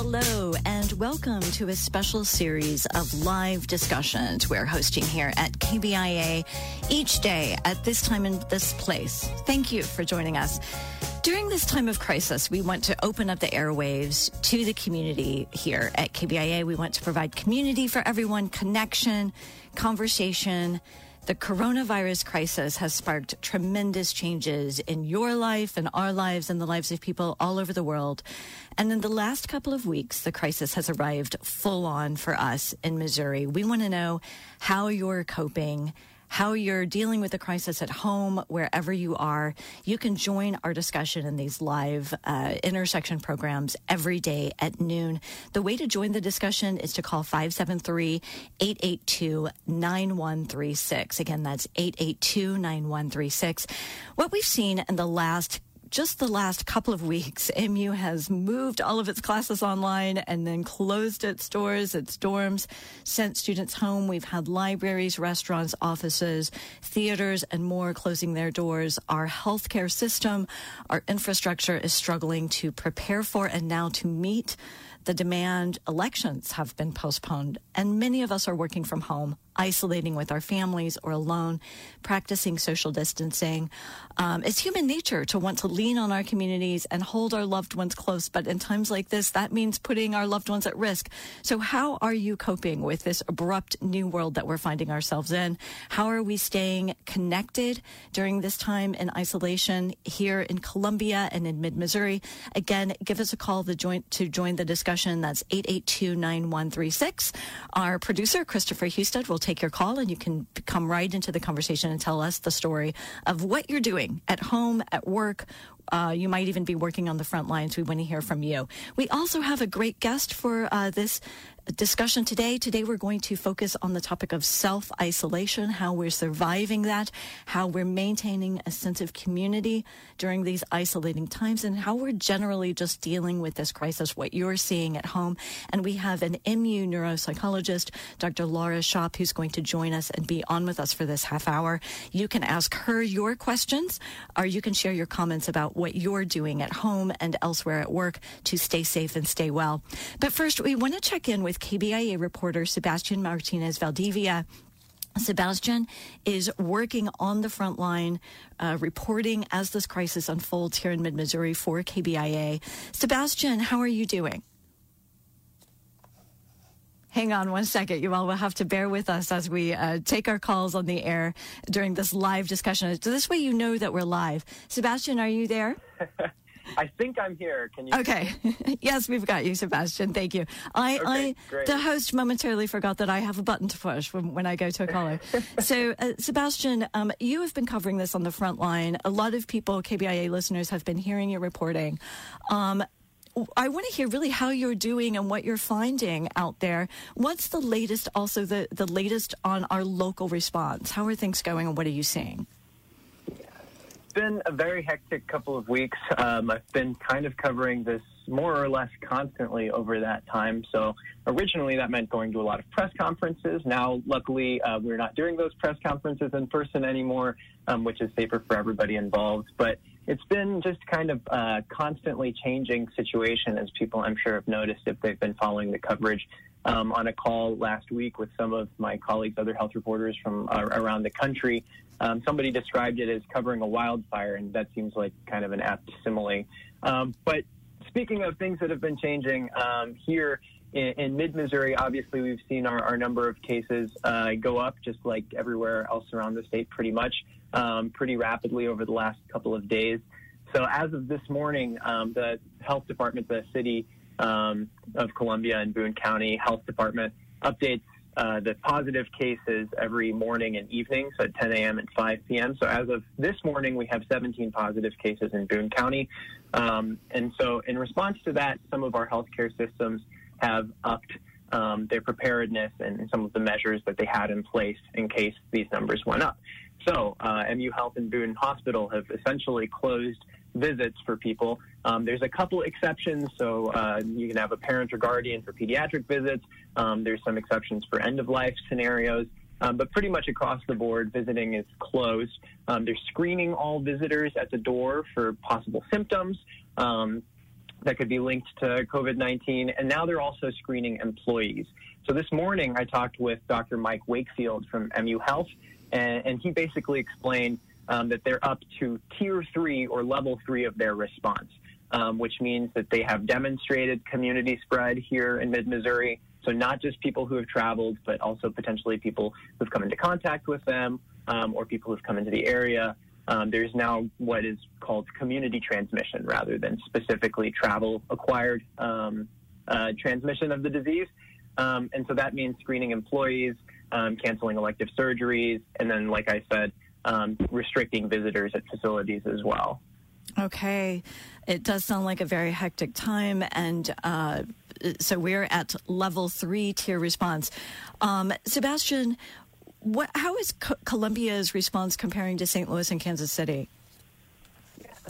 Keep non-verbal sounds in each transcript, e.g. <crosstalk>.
Hello, and welcome to a special series of live discussions we're hosting here at KBIA each day at this time in this place. Thank you for joining us. During this time of crisis, we want to open up the airwaves to the community here at KBIA. We want to provide community for everyone, connection, conversation. The coronavirus crisis has sparked tremendous changes in your life and our lives and the lives of people all over the world. And in the last couple of weeks, the crisis has arrived full on for us in Missouri. We want to know how you're coping, how you're dealing with the crisis at home, wherever you are. You can join our discussion in these live uh, intersection programs every day at noon. The way to join the discussion is to call 573 882 9136. Again, that's 882 9136. What we've seen in the last just the last couple of weeks, <laughs> MU has moved all of its classes online and then closed its doors, its dorms, sent students home. We've had libraries, restaurants, offices, theaters, and more closing their doors. Our healthcare system, our infrastructure is struggling to prepare for and now to meet the demand. Elections have been postponed, and many of us are working from home isolating with our families or alone, practicing social distancing. Um, it's human nature to want to lean on our communities and hold our loved ones close. But in times like this, that means putting our loved ones at risk. So how are you coping with this abrupt new world that we're finding ourselves in? How are we staying connected during this time in isolation here in Columbia and in mid Missouri? Again, give us a call to join, to join the discussion. That's 882 9136. Our producer, Christopher Husted, will take your call and you can come right into the conversation and tell us the story of what you're doing at home, at work. Uh, you might even be working on the front lines. We want to hear from you. We also have a great guest for uh, this discussion today. Today, we're going to focus on the topic of self isolation, how we're surviving that, how we're maintaining a sense of community during these isolating times, and how we're generally just dealing with this crisis, what you're seeing at home. And we have an MU neuropsychologist, Dr. Laura Schopp, who's going to join us and be on with us for this half hour. You can ask her your questions, or you can share your comments about what you're doing at home and elsewhere at work to stay safe and stay well. But first, we want to check in with KBIA reporter Sebastian Martinez Valdivia. Sebastian is working on the front line, uh, reporting as this crisis unfolds here in mid Missouri for KBIA. Sebastian, how are you doing? Hang on one second. You all will have to bear with us as we uh, take our calls on the air during this live discussion. So this way you know that we're live. Sebastian, are you there? <laughs> I think I'm here. Can you? Okay. <laughs> yes, we've got you, Sebastian. Thank you. I, Okay, I, the host momentarily forgot that I have a button to push when, when I go to a caller. <laughs> so, uh, Sebastian, um, you have been covering this on the front line. A lot of people, KBIA listeners, have been hearing your reporting. Um, I want to hear really how you're doing and what you're finding out there. What's the latest, also the, the latest on our local response? How are things going and what are you seeing? Been a very hectic couple of weeks. Um, I've been kind of covering this more or less constantly over that time. So originally that meant going to a lot of press conferences. Now, luckily, uh, we're not doing those press conferences in person anymore, um, which is safer for everybody involved. But it's been just kind of a constantly changing situation, as people I'm sure have noticed if they've been following the coverage. Um, on a call last week with some of my colleagues, other health reporters from uh, around the country, um, somebody described it as covering a wildfire, and that seems like kind of an apt simile. Um, but speaking of things that have been changing um, here in, in mid Missouri, obviously we've seen our, our number of cases uh, go up, just like everywhere else around the state, pretty much, um, pretty rapidly over the last couple of days. So as of this morning, um, the health department, the city um, of Columbia and Boone County Health Department updates uh, the positive cases every morning and evening, so at 10 a.m. and 5 p.m. So as of this morning, we have 17 positive cases in Boone County. Um, and so in response to that, some of our healthcare systems have upped um, their preparedness and some of the measures that they had in place in case these numbers went up. So uh, MU Health and Boone Hospital have essentially closed visits for people. Um, there's a couple exceptions, so uh, you can have a parent or guardian for pediatric visits. Um, there's some exceptions for end of life scenarios. Um, but pretty much across the board, visiting is closed. Um, they're screening all visitors at the door for possible symptoms. Um, that could be linked to COVID 19. And now they're also screening employees. So this morning, I talked with Dr. Mike Wakefield from MU Health, and, and he basically explained um, that they're up to tier three or level three of their response, um, which means that they have demonstrated community spread here in mid Missouri. So not just people who have traveled, but also potentially people who've come into contact with them um, or people who've come into the area. Um, there's now what is called community transmission rather than specifically travel acquired um, uh, transmission of the disease. Um, and so that means screening employees, um, canceling elective surgeries, and then, like I said, um, restricting visitors at facilities as well. Okay. It does sound like a very hectic time. And uh, so we're at level three tier response. Um, Sebastian, what, how is Co- Columbia's response comparing to St. Louis and Kansas City?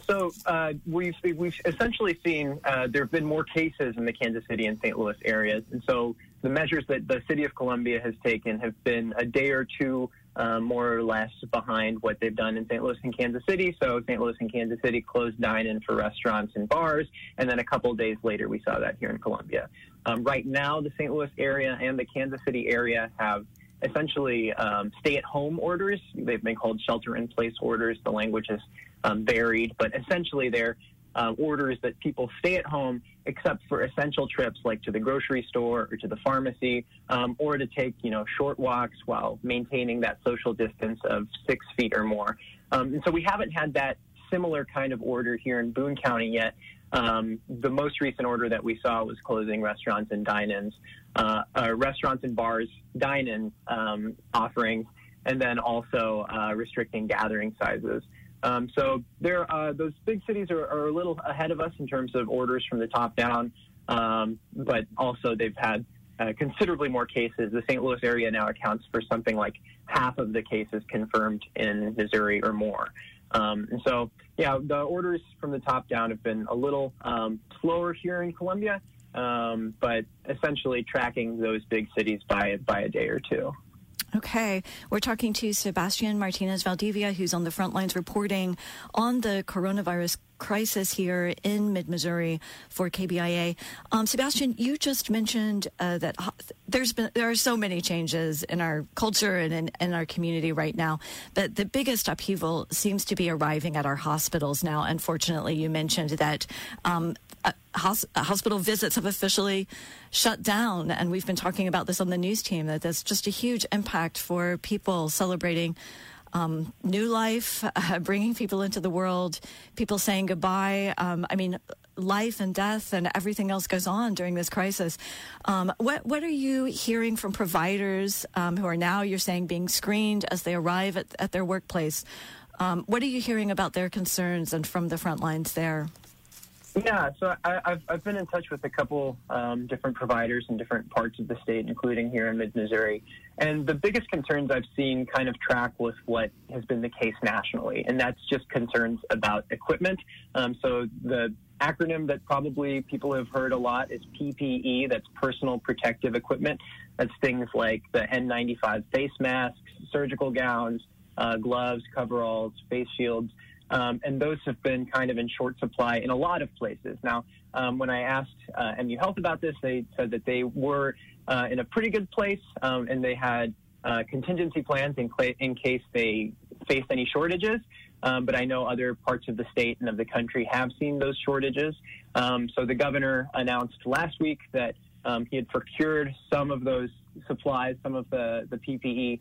So uh, we've we've essentially seen uh, there have been more cases in the Kansas City and St. Louis areas, and so the measures that the city of Columbia has taken have been a day or two uh, more or less behind what they've done in St. Louis and Kansas City. So St. Louis and Kansas City closed dine-in for restaurants and bars, and then a couple days later we saw that here in Columbia. Um, right now, the St. Louis area and the Kansas City area have essentially um, stay-at-home orders. They've been called shelter-in-place orders. The language is um, varied, but essentially they're uh, orders that people stay at home except for essential trips like to the grocery store or to the pharmacy um, or to take you know short walks while maintaining that social distance of six feet or more. Um, and so we haven't had that similar kind of order here in boone county yet. Um, the most recent order that we saw was closing restaurants and dine-ins uh, uh, restaurants and bars dine-in um, offerings and then also uh, restricting gathering sizes um, so there, uh, those big cities are, are, a little ahead of us in terms of orders from the top down, um, but also they've had uh, considerably more cases. The St. Louis area now accounts for something like half of the cases confirmed in Missouri or more. Um, and so, yeah, the orders from the top down have been a little um, slower here in Columbia, um, but essentially tracking those big cities by by a day or two. Okay. We're talking to Sebastian Martinez Valdivia, who's on the front lines reporting on the coronavirus crisis here in mid Missouri for KBIA. Um, Sebastian, you just mentioned uh, that there's been there are so many changes in our culture and in, in, our community right now, but the biggest upheaval seems to be arriving at our hospitals now. Unfortunately, you mentioned that um, uh, hospital visits have officially shut down. And we've been talking about this on the news team that there's just a huge impact for people celebrating um, new life, <laughs> uh, bringing people into the world, people saying goodbye. Um, I mean, life and death and everything else goes on during this crisis. Um, what what are you hearing from providers um, who are now you're saying being screened as they arrive at, at their workplace? Um, what are you hearing about their concerns and from the front lines there? Yeah, so I, have I've been in touch with a couple um, different providers in different parts of the state, including here in mid Missouri. And the biggest concerns I've seen kind of track with what has been the case nationally, and that's just concerns about equipment. Um, so the acronym that probably people have heard a lot is PPE, that's personal protective equipment. That's things like the N95 face masks, surgical gowns, uh, gloves, coveralls, face shields. Um, and those have been kind of in short supply in a lot of places. Now, um, when I asked uh, MU Health about this, they said that they were uh, in a pretty good place um, and they had uh, contingency plans in, cl- in, case they faced any shortages. Um, but I know other parts of the state and of the country have seen those shortages. Um, so the governor announced last week that um, he had procured some of those supplies, some of the, the PPE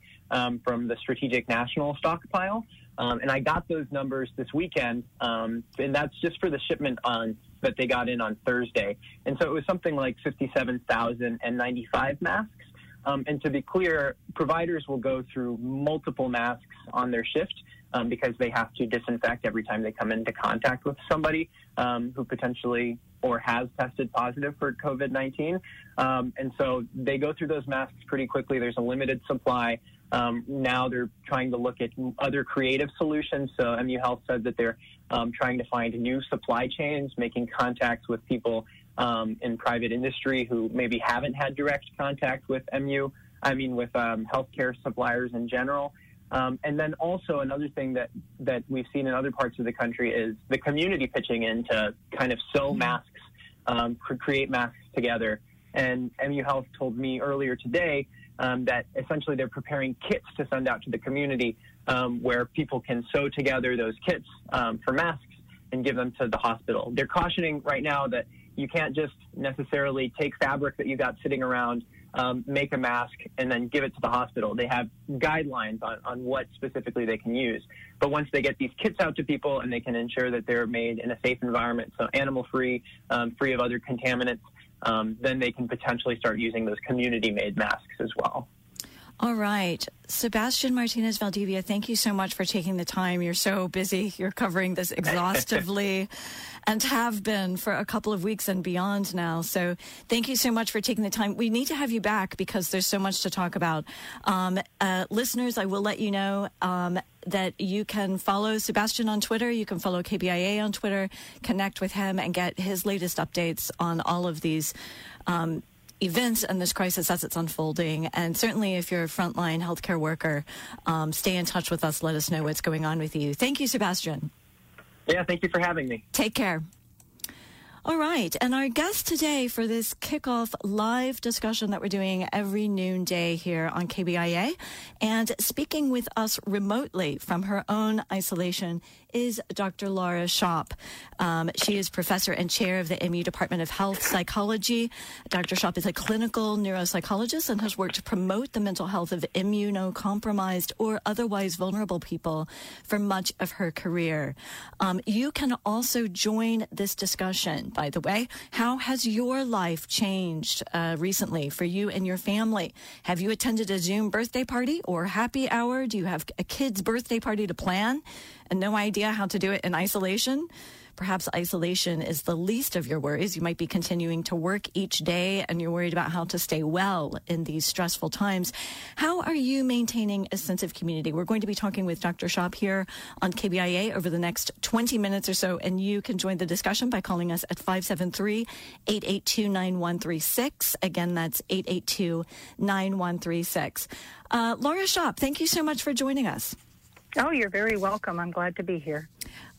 from the Strategic National Stockpile. Um, and I got those numbers this weekend, um, and that's just for the shipment on that they got in on Thursday. And so it was something like 57,095 masks. Um, and to be clear, providers will go through multiple masks on their shift um, because they have to disinfect every time they come into contact with somebody um, who potentially or has tested positive for COVID 19. Um, and so they go through those masks pretty quickly. There's a limited supply. Um, now they're trying to look at other creative solutions. So MU Health said that they're um, trying to find new supply chains, making contacts with people um, in private industry who maybe haven't had direct contact with MU. I mean, with um, healthcare suppliers in general. Um, and then also another thing that, that we've seen in other parts of the country is the community pitching in to kind of sew mm-hmm. masks um, create masks together. And MU Health told me earlier today um, that essentially they're preparing kits to send out to the community um, where people can sew together those kits um, for masks and give them to the hospital. They're cautioning right now that you can't just necessarily take fabric that you got sitting around, um, make a mask, and then give it to the hospital. They have guidelines on, on what specifically they can use. But once they get these kits out to people and they can ensure that they're made in a safe environment, so animal free, um, free of other contaminants, um, then they can potentially start using those community made masks as well. All right. Sebastian Martinez Valdivia, thank you so much for taking the time. You're so busy. You're covering this <laughs> exhaustively and have been for a couple of weeks and beyond now. So thank you so much for taking the time. We need to have you back because there's so much to talk about. Um, uh, listeners, I will let you know um, that you can follow Sebastian on Twitter. You can follow KBIA on Twitter, connect with him, and get his latest updates on all of these. Um, events and this crisis as it's unfolding. And certainly, if you're a frontline healthcare worker, um, stay in touch with us. Let us know what's going on with you. Thank you, Sebastian. Yeah, thank you for having me. Take care. All right. And our guest today for this kickoff live discussion that we're doing every noonday here on KBIA and speaking with us remotely from her own isolation is Dr. Laura Schopp. Um, she is professor and chair of the MU Department of Health Psychology. Dr. Schopp is a clinical neuropsychologist and has worked to promote the mental health of immunocompromised or otherwise vulnerable people for much of her career. Um, you can also join this discussion, by the way. How has your life changed uh, recently for you and your family? Have you attended a Zoom birthday party or happy hour? Do you have a kid's birthday party to plan? And no idea how to do it in isolation, perhaps isolation is the least of your worries. You might be continuing to work each day and you're worried about how to stay well in these stressful times. How are you maintaining a sense of community? We're going to be talking with Dr. Schopp here on KBIA over the next 20 minutes or so, and you can join the discussion by calling us at 573 882 9136. Again, that's 882 9136. Uh, Laura Schopp, thank you so much for joining us. Oh, you're very welcome. I'm glad to be here.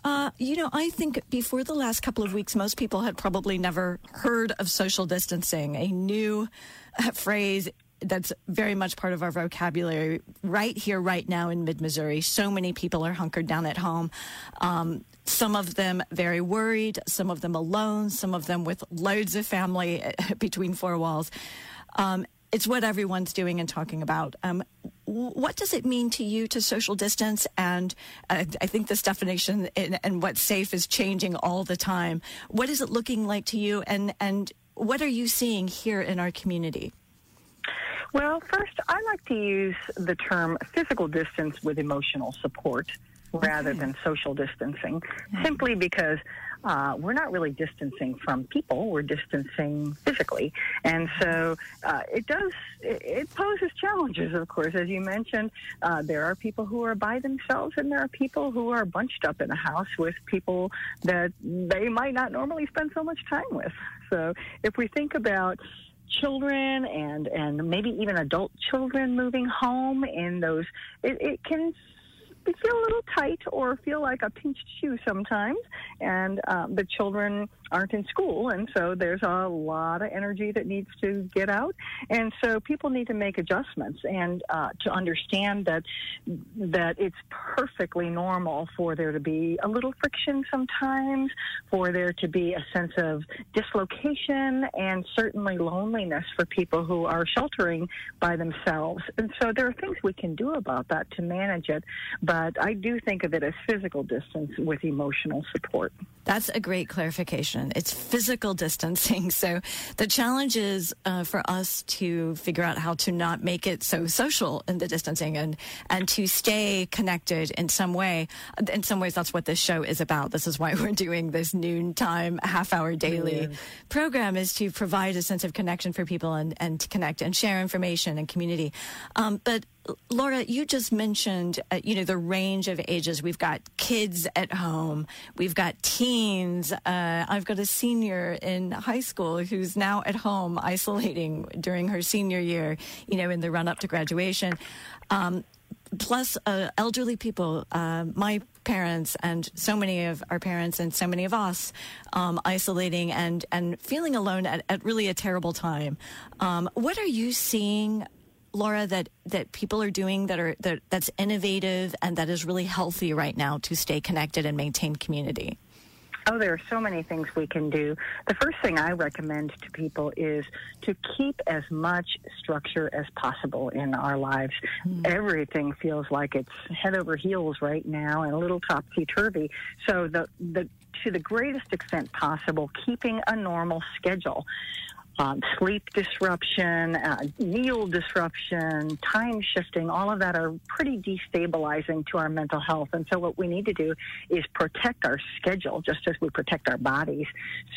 Uh, you know, I think before the last couple of weeks, most people had probably never heard of social distancing, a new uh, phrase that's very much part of our vocabulary right here, right now in mid Missouri. So many people are hunkered down at home. Um, some of them very worried, some of them alone, some of them with loads of family <laughs> between four walls. Um, it's what everyone's doing and talking about. Um, what does it mean to you to social distance? And uh, I think this definition in, and what's safe is changing all the time. What is it looking like to you? And, and what are you seeing here in our community? Well, first, I like to use the term physical distance with emotional support rather okay. than social distancing, mm-hmm. simply because uh, we're not really distancing from people, we're distancing physically. And so uh, it does, it, it, poses challenges, of course. As you mentioned, uh, there are people who are by themselves and there are people who are bunched up in a house with people that they might not normally spend so much time with. So if we think about children and and maybe even adult children moving home in those it, it can feel a little tight or feel like a pinched shoe sometimes. And um, the children aren't in school, and so there's a lot of energy that needs to get out. And so people need to make adjustments and uh, to understand that that it's perfectly normal for there to be a little friction sometimes, for there to be a sense of dislocation and certainly loneliness for people who are sheltering by themselves. And so there are things we can do about that to manage it. But I do think of it as physical distance with emotional support. That's a great clarification. It's physical distancing. <laughs> So the challenge is uh, for us to figure out how to not make it so social in the distancing and, and to stay connected in some way. In some ways, that's what this show is about. This is why <laughs> we're doing this noontime, half hour daily yeah. program is to provide a sense of connection for people and, and to connect and share information and community. Um, but Laura, you just mentioned, uh, you know, the range of ages. We've got kids at home. We've got teens. Uh, I've got a senior in high school who's now at home isolating during her senior year, you know, in the run up to graduation. Um, plus uh, elderly people, uh, my parents and so many of our parents and so many of us um, isolating and, and feeling alone at, at really a terrible time. Um, what are you seeing Laura, that, that people are doing that are that, that's innovative and that is really healthy right now to stay connected and maintain community? Oh, there are so many things we can do. The first thing I recommend to people is to keep as much structure as possible in our lives. Mm. Everything feels like it's head over heels right now and a little topsy turvy. So the the to the greatest extent possible, keeping a normal schedule um, sleep disruption, uh, meal disruption, time shifting, all of that are pretty destabilizing to our mental health. And so, what we need to do is protect our schedule just as we protect our bodies.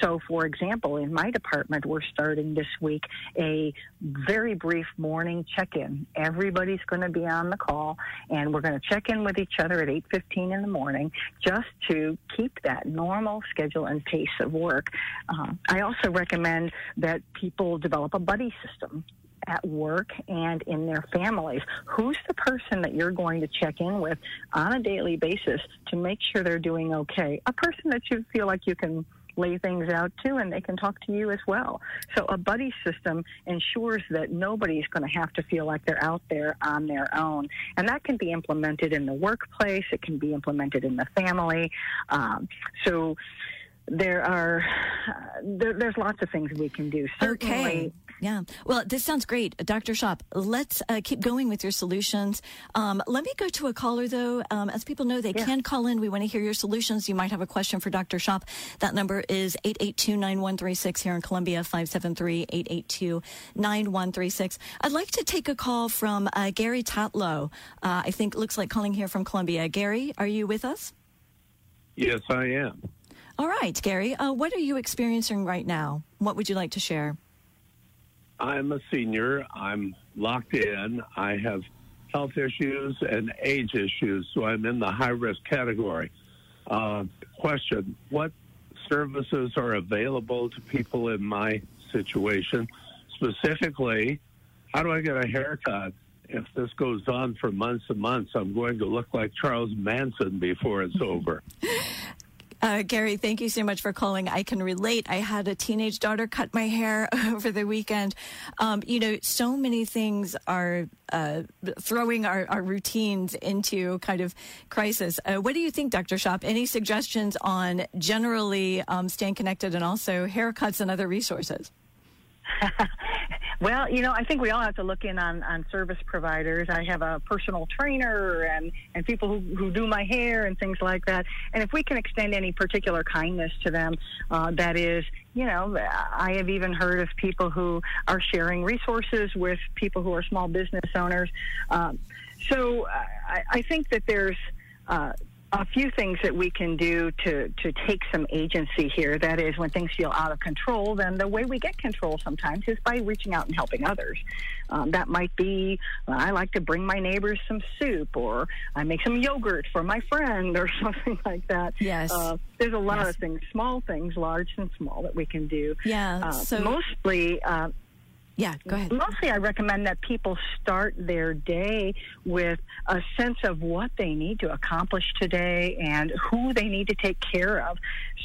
So, for example, in my department, we're starting this week a very brief morning check in. Everybody's going to be on the call, and we're going to check in with each other at 8:15 in the morning just to keep that normal schedule and pace of work. Uh, I also recommend that people develop a buddy system at work and in their families. Who's the person that you're going to check in with on a daily basis to make sure they're doing okay? A person that you feel like you can lay things out to and they can talk to you as well. So a buddy system ensures that nobody's going to have to feel like they're out there on their own. And that can be implemented in the workplace. It can be implemented in the family. Um, so there are uh, there, there's lots of things we can do. Certainly, okay. Yeah. Well, this sounds great. Dr. Schopp, let's uh, keep going with your solutions. Um, let me go to a caller, though. Um, as people know, they yeah. can call in. We want to hear your solutions. You might have a question for Dr. Schopp. That number is 882-9136 here in Columbia, 573-882-9136. I'd like to take a call from uh, Gary Tatlow. Uh, I think looks like calling here from Columbia. Gary, are you with us? Yes, I am. All right, Gary, uh, what are you experiencing right now? What would you like to share? I'm a senior. I'm locked in. I have health issues and age issues, so I'm in the high risk category. Uh, question What services are available to people in my situation? Specifically, how do I get a haircut? If this goes on for months and months, I'm going to look like Charles Manson before it's <laughs> over. Uh, Gary, thank you so much for calling. I can relate. I had a teenage daughter cut my hair <laughs> over the weekend. Um, you know, so many things are uh, throwing our, our, routines into kind of crisis. Uh, what do you think, Dr. Schopp? Any suggestions on generally um, staying connected and also haircuts and other resources? <laughs> Well, you know, I think we all have to look in on, on service providers. I have a personal trainer and, and people who, who do my hair and things like that. And if we can extend any particular kindness to them, uh, that is, you know, I have even heard of people who are sharing resources with people who are small business owners. Um, so I, I think that there's uh, a few things that we can do to, to take some agency here. That is, when things feel out of control, then the way we get control sometimes is by reaching out and helping others. Um, that might be, well, I like to bring my neighbors some soup, or I make some yogurt for my friend, or <laughs> something like that. Yes. Uh, there's a lot yes. of things, small things, large and small, that we can do. Yeah. Uh, so mostly, uh, yeah, go ahead. Mostly, I recommend that people start their day with a sense of what they need to accomplish today and who they need to take care of.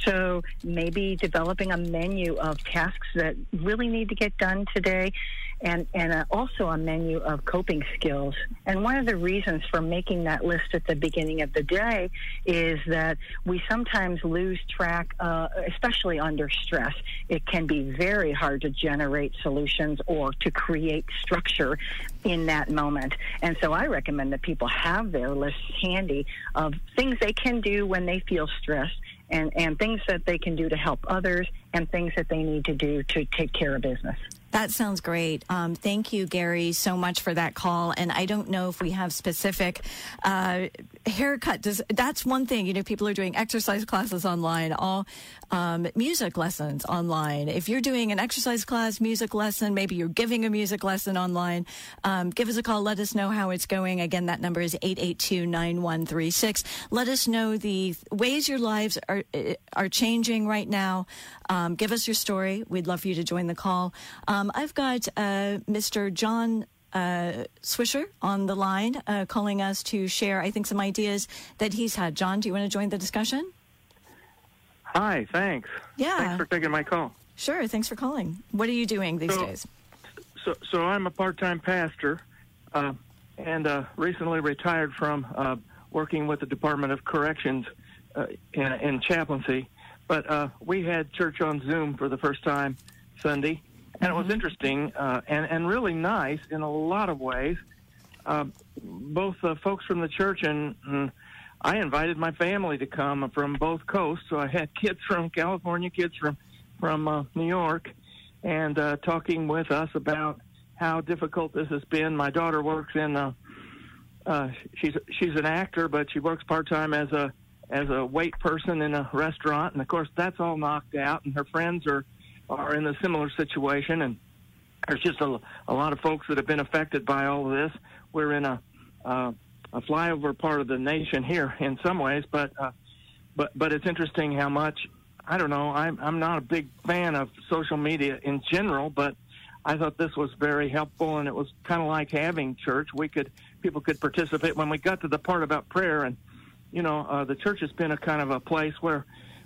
So maybe developing a menu of tasks that really need to get done today and, and uh, also a menu of coping skills. And one of the reasons for making that list at the beginning of the day is that we sometimes lose track, uh, especially under stress. It can be very hard to generate solutions or to create structure in that moment. And so I recommend that people have their lists handy of things they can do when they feel stressed and, and things that they can do to help others and things that they need to do to take care of business. That sounds great. Um, thank you, Gary, so much for that call. And I don't know if we have specific uh, haircut. Does, that's one thing. You know, people are doing exercise classes online, all um, music lessons online. If you're doing an exercise class, music lesson, maybe you're giving a music lesson online, um, give us a call. Let us know how it's going. Again, that number is 882-9136. Let us know the ways your lives are, are changing right now. Um, give us your story. We'd love for you to join the call. Um, I've got uh, Mr. John uh, Swisher on the line, uh, calling us to share, I think, some ideas that he's had. John, do you want to join the discussion? Hi, thanks. Yeah. Thanks for taking my call. Sure. Thanks for calling. What are you doing these So- days? So, so I'm a part-time pastor, uh, and uh, recently retired from uh, working with the Department of Corrections uh, in, in chaplaincy. But uh, we had church on Zoom for the first time Sunday, and it was interesting uh, and and really nice in a lot of ways. Uh, both uh, folks from the church and, and I invited my family to come from both coasts. So I had kids from California, kids from from uh, New York, and uh, talking with us about how difficult this has been. My daughter works in uh, uh, she's she's an actor, but she works part time as a as a wait person in a restaurant, and of course that's all knocked out. And her friends are are in a similar situation, and there's just a, a lot of folks that have been affected by all of this. We're in a uh, a flyover part of the nation here <laughs> in some ways, but uh, but but it's interesting how much I don't know. I'm I'm not a big fan of social media in general, but I thought this was very helpful, and it was kind of like having church. We could people could participate when we got to the part about prayer, and you know, uh, the church has been a kind of a place where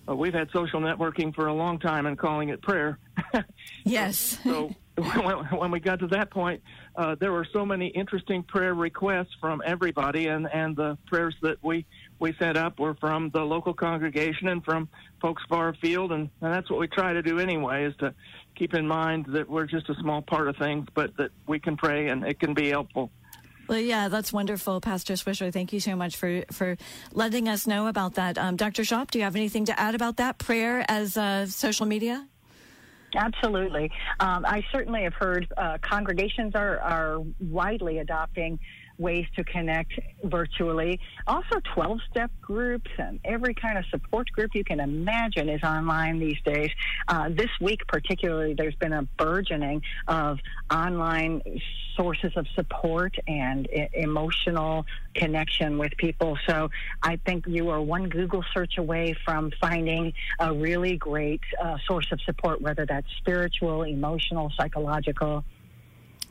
uh, we've had social networking for a long time and calling it prayer. <laughs> Yes. so <laughs> when, when we got to that point, uh, there were so many interesting prayer requests from everybody, and and the prayers that we we sent up were from the local congregation and from folks far afield, and, and that's what we try to do anyway, is to keep in mind that we're just a small part of things, but that we can pray and it can be helpful. Well, yeah, that's wonderful, Pastor Swisher. Thank you so much for, for letting us know about that. Um, Dr. Schopp, do you have anything to add about that prayer as uh, social media? Absolutely. Um, I certainly have heard uh, congregations are, are widely adopting ways to connect virtually. Also, 12 step groups and every kind of support group you can imagine is online these days. Uh, this week, particularly, there's been a burgeoning of online sources of support and emotional connection with people. So I think you are one Google search away from finding a really great uh, source of support, whether that's spiritual, emotional, psychological.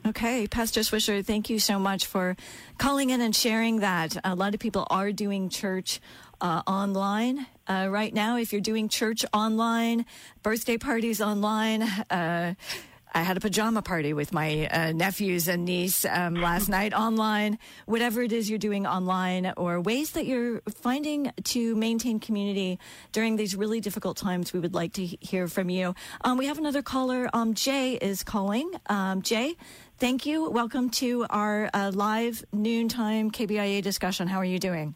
Okay, Pastor Swisher, thank you so much for calling in and sharing that. A lot of people are doing church uh, online uh, right now. If you're doing church online, birthday parties online, uh, I had a pajama party with my uh, nephews and niece um, last <laughs> night online. Whatever it is you're doing online, or ways that you're finding to maintain community during these really difficult times, we would like to hear from you. Um, we have another caller. Um, Jay is calling. Um, Jay, thank you. Welcome to our uh, live noontime KBIA discussion. How are you doing?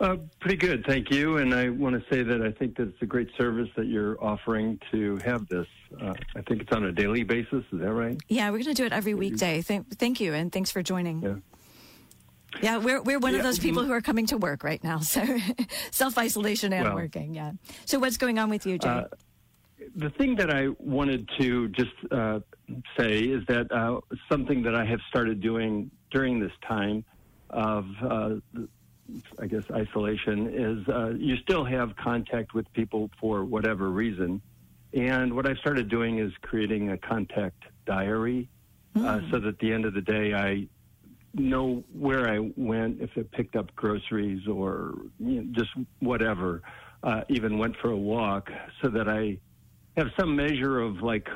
Uh, pretty good, thank you. And I want to say that I think that it's a great service that you're offering to have this. Uh, I think it's on a daily basis. Is that right? Yeah, we're going to do it every weekday. Thank, thank you, and thanks for joining. Yeah. Yeah, we're we're one of those people who are coming to work right now, <laughs> so self isolation and Well- working. Yeah. So what's going on with you, Jay? Uh, the thing that I wanted to just uh, say is that uh, something that I have started doing during this time of, uh, I guess, isolation is uh, you still have contact with people for whatever reason. And what I've started doing is creating a contact diary uh, so that at the end of the day, I know where I went, if I picked up groceries or you know, just whatever, uh, even went for a walk, so that I have some measure of like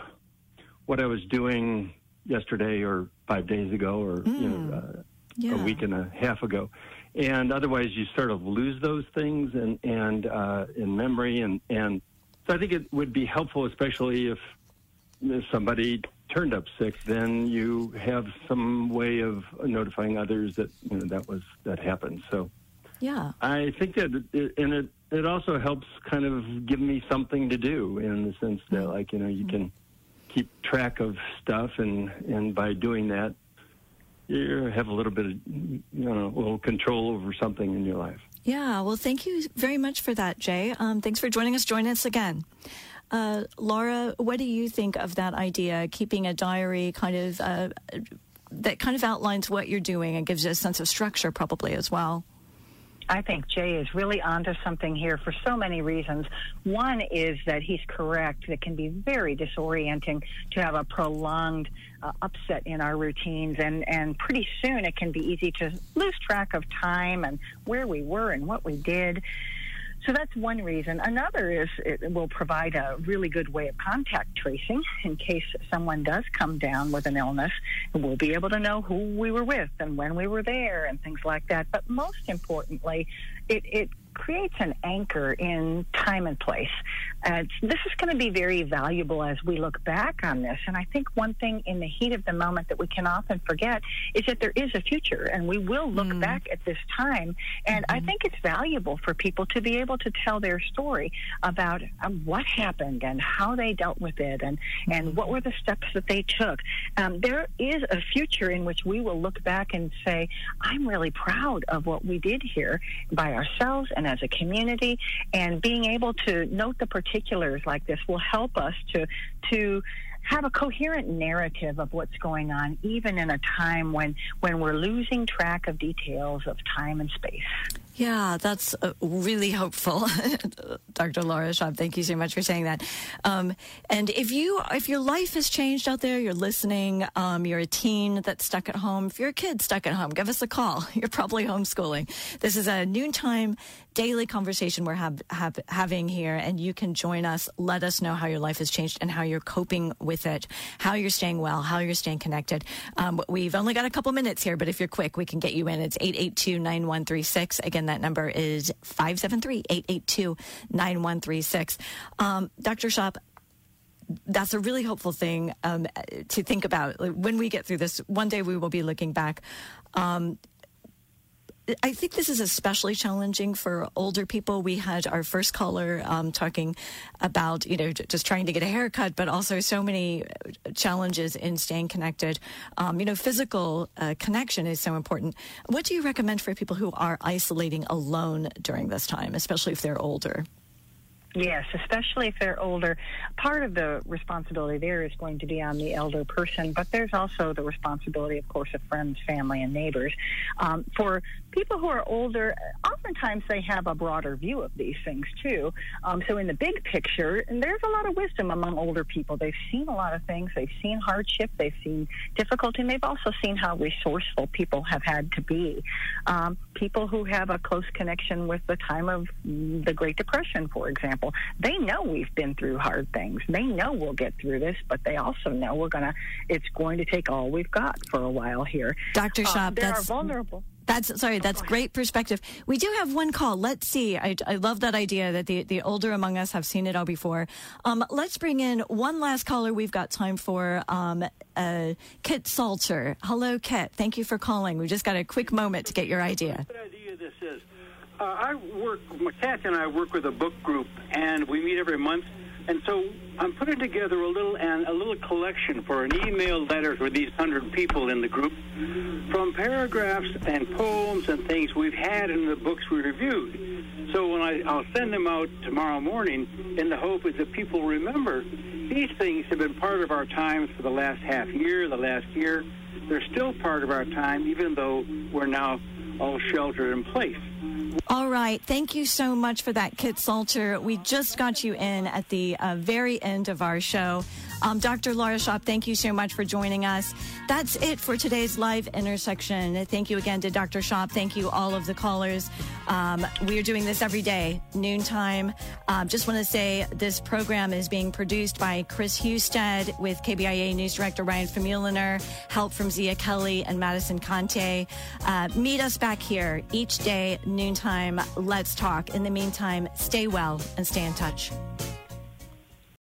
what I was doing yesterday or five days ago or you know uh, yeah. a week and a half ago. And otherwise, you sort of lose those things and and uh, in memory, and and so I think it would be helpful, especially if, if somebody turned up sick, then you have some way of notifying others that you know that was that happened. So Yeah. I think that, it, and it it also helps kind of give me something to do in the sense that, like you know, you can keep track of stuff, and and by doing that, you have a little bit of you know little control over something in your life. Yeah. Well, thank you very much for that, Jay. Um, thanks for joining us. Join us again. Uh, Laura, what do you think of that idea, keeping a diary kind of uh, that kind of outlines what you're doing and gives you a sense of structure probably as well? I think Jay is really onto something here for so many reasons. One is that he's correct. It can be very disorienting to have a prolonged uh, upset in our routines, and, and pretty soon it can be easy to lose track of time and where we were and what we did. So that's one reason. Another is it will provide a really good way of contact tracing in case someone does come down with an illness. We'll be able to know who we were with and when we were there and things like that. But most importantly, it, it creates an anchor in time and place. Uh, this is going to be very valuable as we look back on this. And I think one thing in the heat of the moment that we can often forget is that there is a future, and we will look mm. back at this time. And mm-hmm. I think it's valuable for people to be able to tell their story about um, what happened and how they dealt with it, and mm-hmm. and what were the steps that they took. Um, there is a future in which we will look back and say, "I'm really proud of what we did here by ourselves and as a community, and being able to note the particulars like this will help us to to have a coherent narrative of what's going on, even in a time when when we're losing track of details of time and space. Yeah, that's uh, really hopeful, <laughs> Dr. Laura Schopp. Thank you so much for saying that. Um, and if you, if your life has changed out there, you're listening, um, you're a teen that's stuck at home. If you're a kid stuck at home, give us a call. <laughs> You're probably homeschooling. This is a noontime daily conversation we're have, have, having here, and you can join us. Let us know how your life has changed and how you're coping with it, how you're staying well, how you're staying connected. Um, we've only got a couple minutes here, but if you're quick, we can get you in. It's 882 9136. Again, that number is 573 882 9136. Um, Dr. Schopp, that's a really hopeful thing um, to think about. When we get through this, one day we will be looking back. Um, I think this is especially challenging for older people. We had our first caller um, talking about, you know, just trying to get a haircut, but also so many challenges in staying connected. Um, you know, physical uh, connection is so important. What do you recommend for people who are isolating alone during this time, especially if they're older? Yes, especially if they're older. Part of the responsibility there is going to be on the elder person, but there's also the responsibility, of course, of friends, family, and neighbors. Um, for people who are older, oftentimes they have a broader view of these things too. Um, so, in the big picture, and there's a lot of wisdom among older people. They've seen a lot of things, they've seen hardship, they've seen difficulty, and they've also seen how resourceful people have had to be. Um, people who have a close connection with the time of the Great Depression, for example, they know we've been through hard things. They know we'll get through this, but they also know we're gonna. It's going to take all we've got for a while here. Dr. Schopp, um, that's vulnerable. That's sorry. That's great perspective. We do have one call. Let's see. I, I love that idea that the, the older among us have seen it all before. Um, let's bring in one last caller. We've got time for um, uh, Kit Salter. Hello, Kit. Thank you for calling. We just got a quick moment to get your idea. What idea this is? Uh, I work. Kat and I work with a book group, and we meet every month. And so I'm putting together a little and a little collection for an email letter for these hundred people in the group from paragraphs and poems and things we've had in the books we reviewed. So when I, I'll send them out tomorrow morning in the hope that people remember these things have been part of our times for the last half year, the last year. They're still part of our time, even though we're now all sheltered in place. All right. Thank you so much for that, Kit Salter. We just got you in at the uh, very end of our show. Um, Dr. Laura Schopp, thank you so much for joining us. That's it for today's live intersection. Thank you again to Dr. Schopp. Thank you, all of the callers. Um, we are doing this every day, noontime. Um, just want to say this program is being produced by Chris Husted with KBIA News Director Ryan Famuliner, help from Zia Kelly and Madison Conte. Uh, meet us back here each day, noontime. Let's talk. In the meantime, stay well and stay in touch.